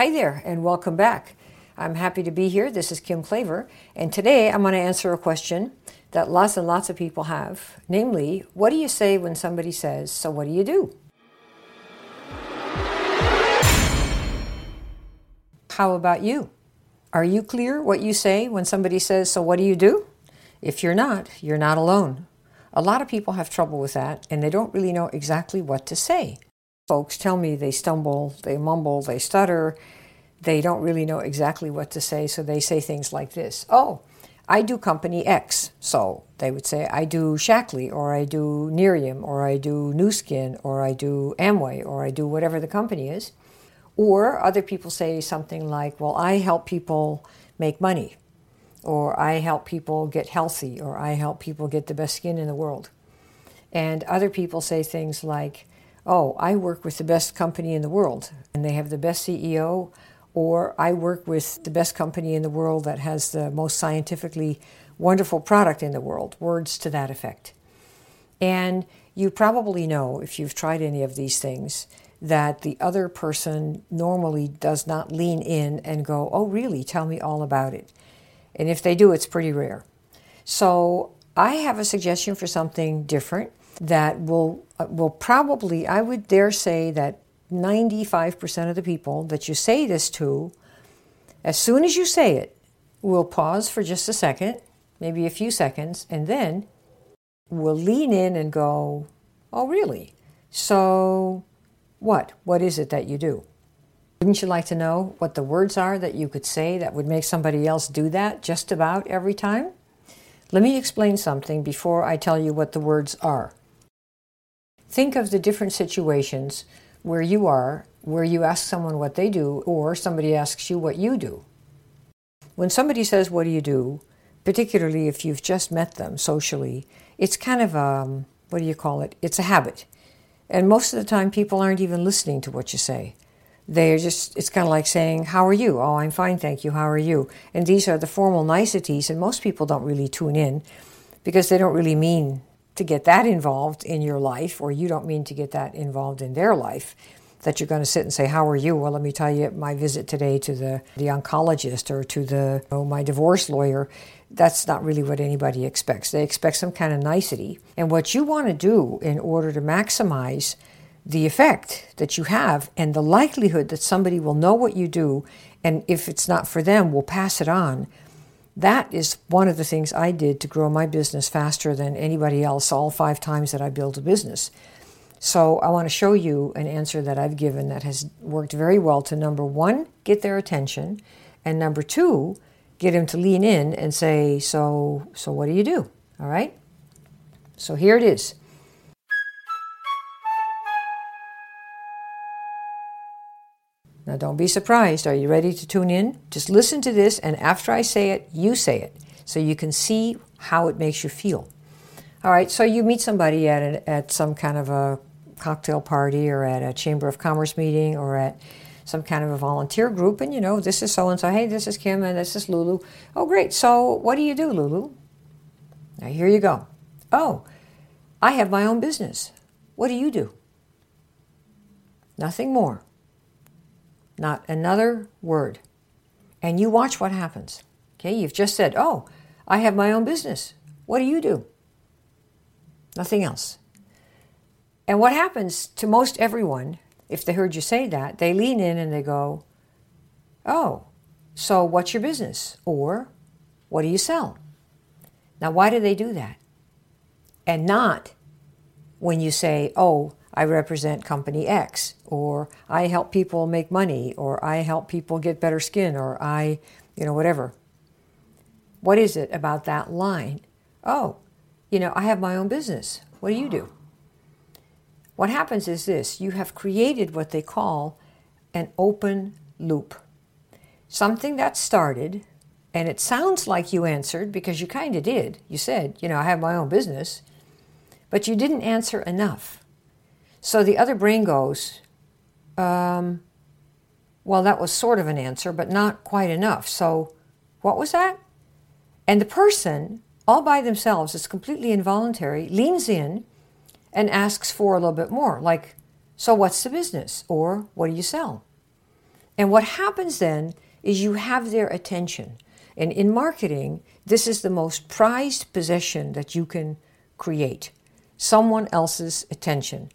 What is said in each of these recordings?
Hi there, and welcome back. I'm happy to be here. This is Kim Klaver, and today I'm going to answer a question that lots and lots of people have. Namely, what do you say when somebody says, So what do you do? How about you? Are you clear what you say when somebody says, So what do you do? If you're not, you're not alone. A lot of people have trouble with that and they don't really know exactly what to say. Folks tell me they stumble, they mumble, they stutter, they don't really know exactly what to say, so they say things like this Oh, I do company X. So they would say, I do Shaklee, or I do Nerium, or I do Nu Skin, or I do Amway, or I do whatever the company is. Or other people say something like, Well, I help people make money, or I help people get healthy, or I help people get the best skin in the world. And other people say things like, Oh, I work with the best company in the world, and they have the best CEO, or I work with the best company in the world that has the most scientifically wonderful product in the world, words to that effect. And you probably know, if you've tried any of these things, that the other person normally does not lean in and go, Oh, really? Tell me all about it. And if they do, it's pretty rare. So I have a suggestion for something different that will, uh, will probably, I would dare say that 95% of the people that you say this to, as soon as you say it, will pause for just a second, maybe a few seconds, and then will lean in and go, Oh, really? So, what? What is it that you do? Wouldn't you like to know what the words are that you could say that would make somebody else do that just about every time? Let me explain something before I tell you what the words are. Think of the different situations where you are, where you ask someone what they do, or somebody asks you what you do. When somebody says, What do you do? particularly if you've just met them socially, it's kind of a, um, what do you call it? It's a habit. And most of the time, people aren't even listening to what you say. They're just, it's kind of like saying, How are you? Oh, I'm fine, thank you. How are you? And these are the formal niceties, and most people don't really tune in because they don't really mean to get that involved in your life, or you don't mean to get that involved in their life, that you're going to sit and say, How are you? Well, let me tell you, my visit today to the, the oncologist or to the oh, my divorce lawyer, that's not really what anybody expects. They expect some kind of nicety. And what you want to do in order to maximize the effect that you have and the likelihood that somebody will know what you do, and if it's not for them, will pass it on that is one of the things I did to grow my business faster than anybody else all five times that I built a business. So I want to show you an answer that I've given that has worked very well to number one, get their attention, and number two, get them to lean in and say, "So, so what do you do?" All right. So here it is. Now, don't be surprised. Are you ready to tune in? Just listen to this, and after I say it, you say it so you can see how it makes you feel. All right, so you meet somebody at, a, at some kind of a cocktail party or at a Chamber of Commerce meeting or at some kind of a volunteer group, and you know, this is so and so. Hey, this is Kim, and this is Lulu. Oh, great. So, what do you do, Lulu? Now, here you go. Oh, I have my own business. What do you do? Nothing more not another word. And you watch what happens. Okay, you've just said, Oh, I have my own business. What do you do? Nothing else. And what happens to most everyone, if they heard you say that, they lean in and they go, Oh, so what's your business? Or what do you sell? Now, why do they do that? And not when you say, Oh, I represent company X, or I help people make money, or I help people get better skin, or I, you know, whatever. What is it about that line? Oh, you know, I have my own business. What do you do? What happens is this you have created what they call an open loop. Something that started, and it sounds like you answered because you kind of did. You said, you know, I have my own business, but you didn't answer enough. So the other brain goes, um, well, that was sort of an answer, but not quite enough. So what was that? And the person, all by themselves, it's completely involuntary, leans in and asks for a little bit more, like, so what's the business? Or what do you sell? And what happens then is you have their attention. And in marketing, this is the most prized possession that you can create someone else's attention.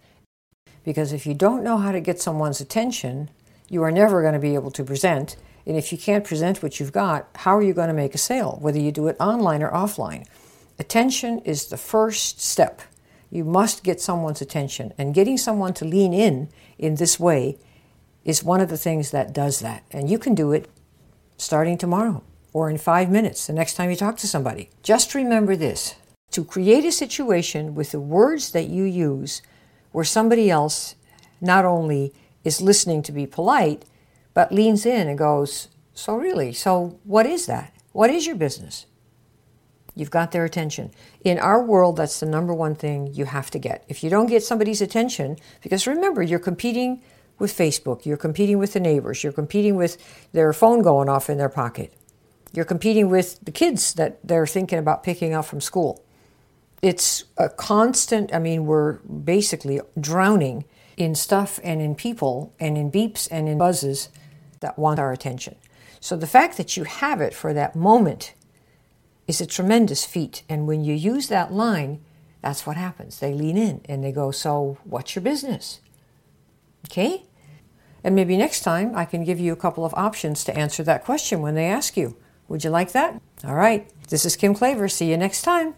Because if you don't know how to get someone's attention, you are never going to be able to present. And if you can't present what you've got, how are you going to make a sale, whether you do it online or offline? Attention is the first step. You must get someone's attention. And getting someone to lean in in this way is one of the things that does that. And you can do it starting tomorrow or in five minutes the next time you talk to somebody. Just remember this to create a situation with the words that you use where somebody else not only is listening to be polite, but leans in and goes, So, really? So, what is that? What is your business? You've got their attention. In our world, that's the number one thing you have to get. If you don't get somebody's attention, because remember, you're competing with Facebook, you're competing with the neighbors, you're competing with their phone going off in their pocket, you're competing with the kids that they're thinking about picking up from school. It's a constant, I mean, we're basically drowning in stuff and in people and in beeps and in buzzes that want our attention. So the fact that you have it for that moment is a tremendous feat. And when you use that line, that's what happens. They lean in and they go, So, what's your business? Okay? And maybe next time I can give you a couple of options to answer that question when they ask you. Would you like that? All right. This is Kim Klaver. See you next time.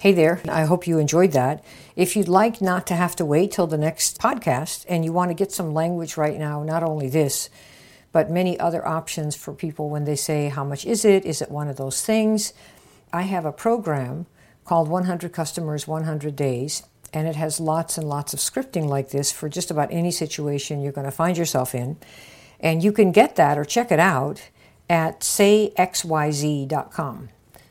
Hey there, I hope you enjoyed that. If you'd like not to have to wait till the next podcast and you want to get some language right now, not only this, but many other options for people when they say, How much is it? Is it one of those things? I have a program called 100 Customers, 100 Days, and it has lots and lots of scripting like this for just about any situation you're going to find yourself in. And you can get that or check it out at sayxyz.com.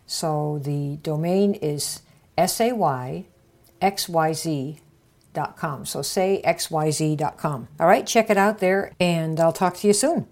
So the domain is sayxyz.com. So sayxyz.com. All right, check it out there, and I'll talk to you soon.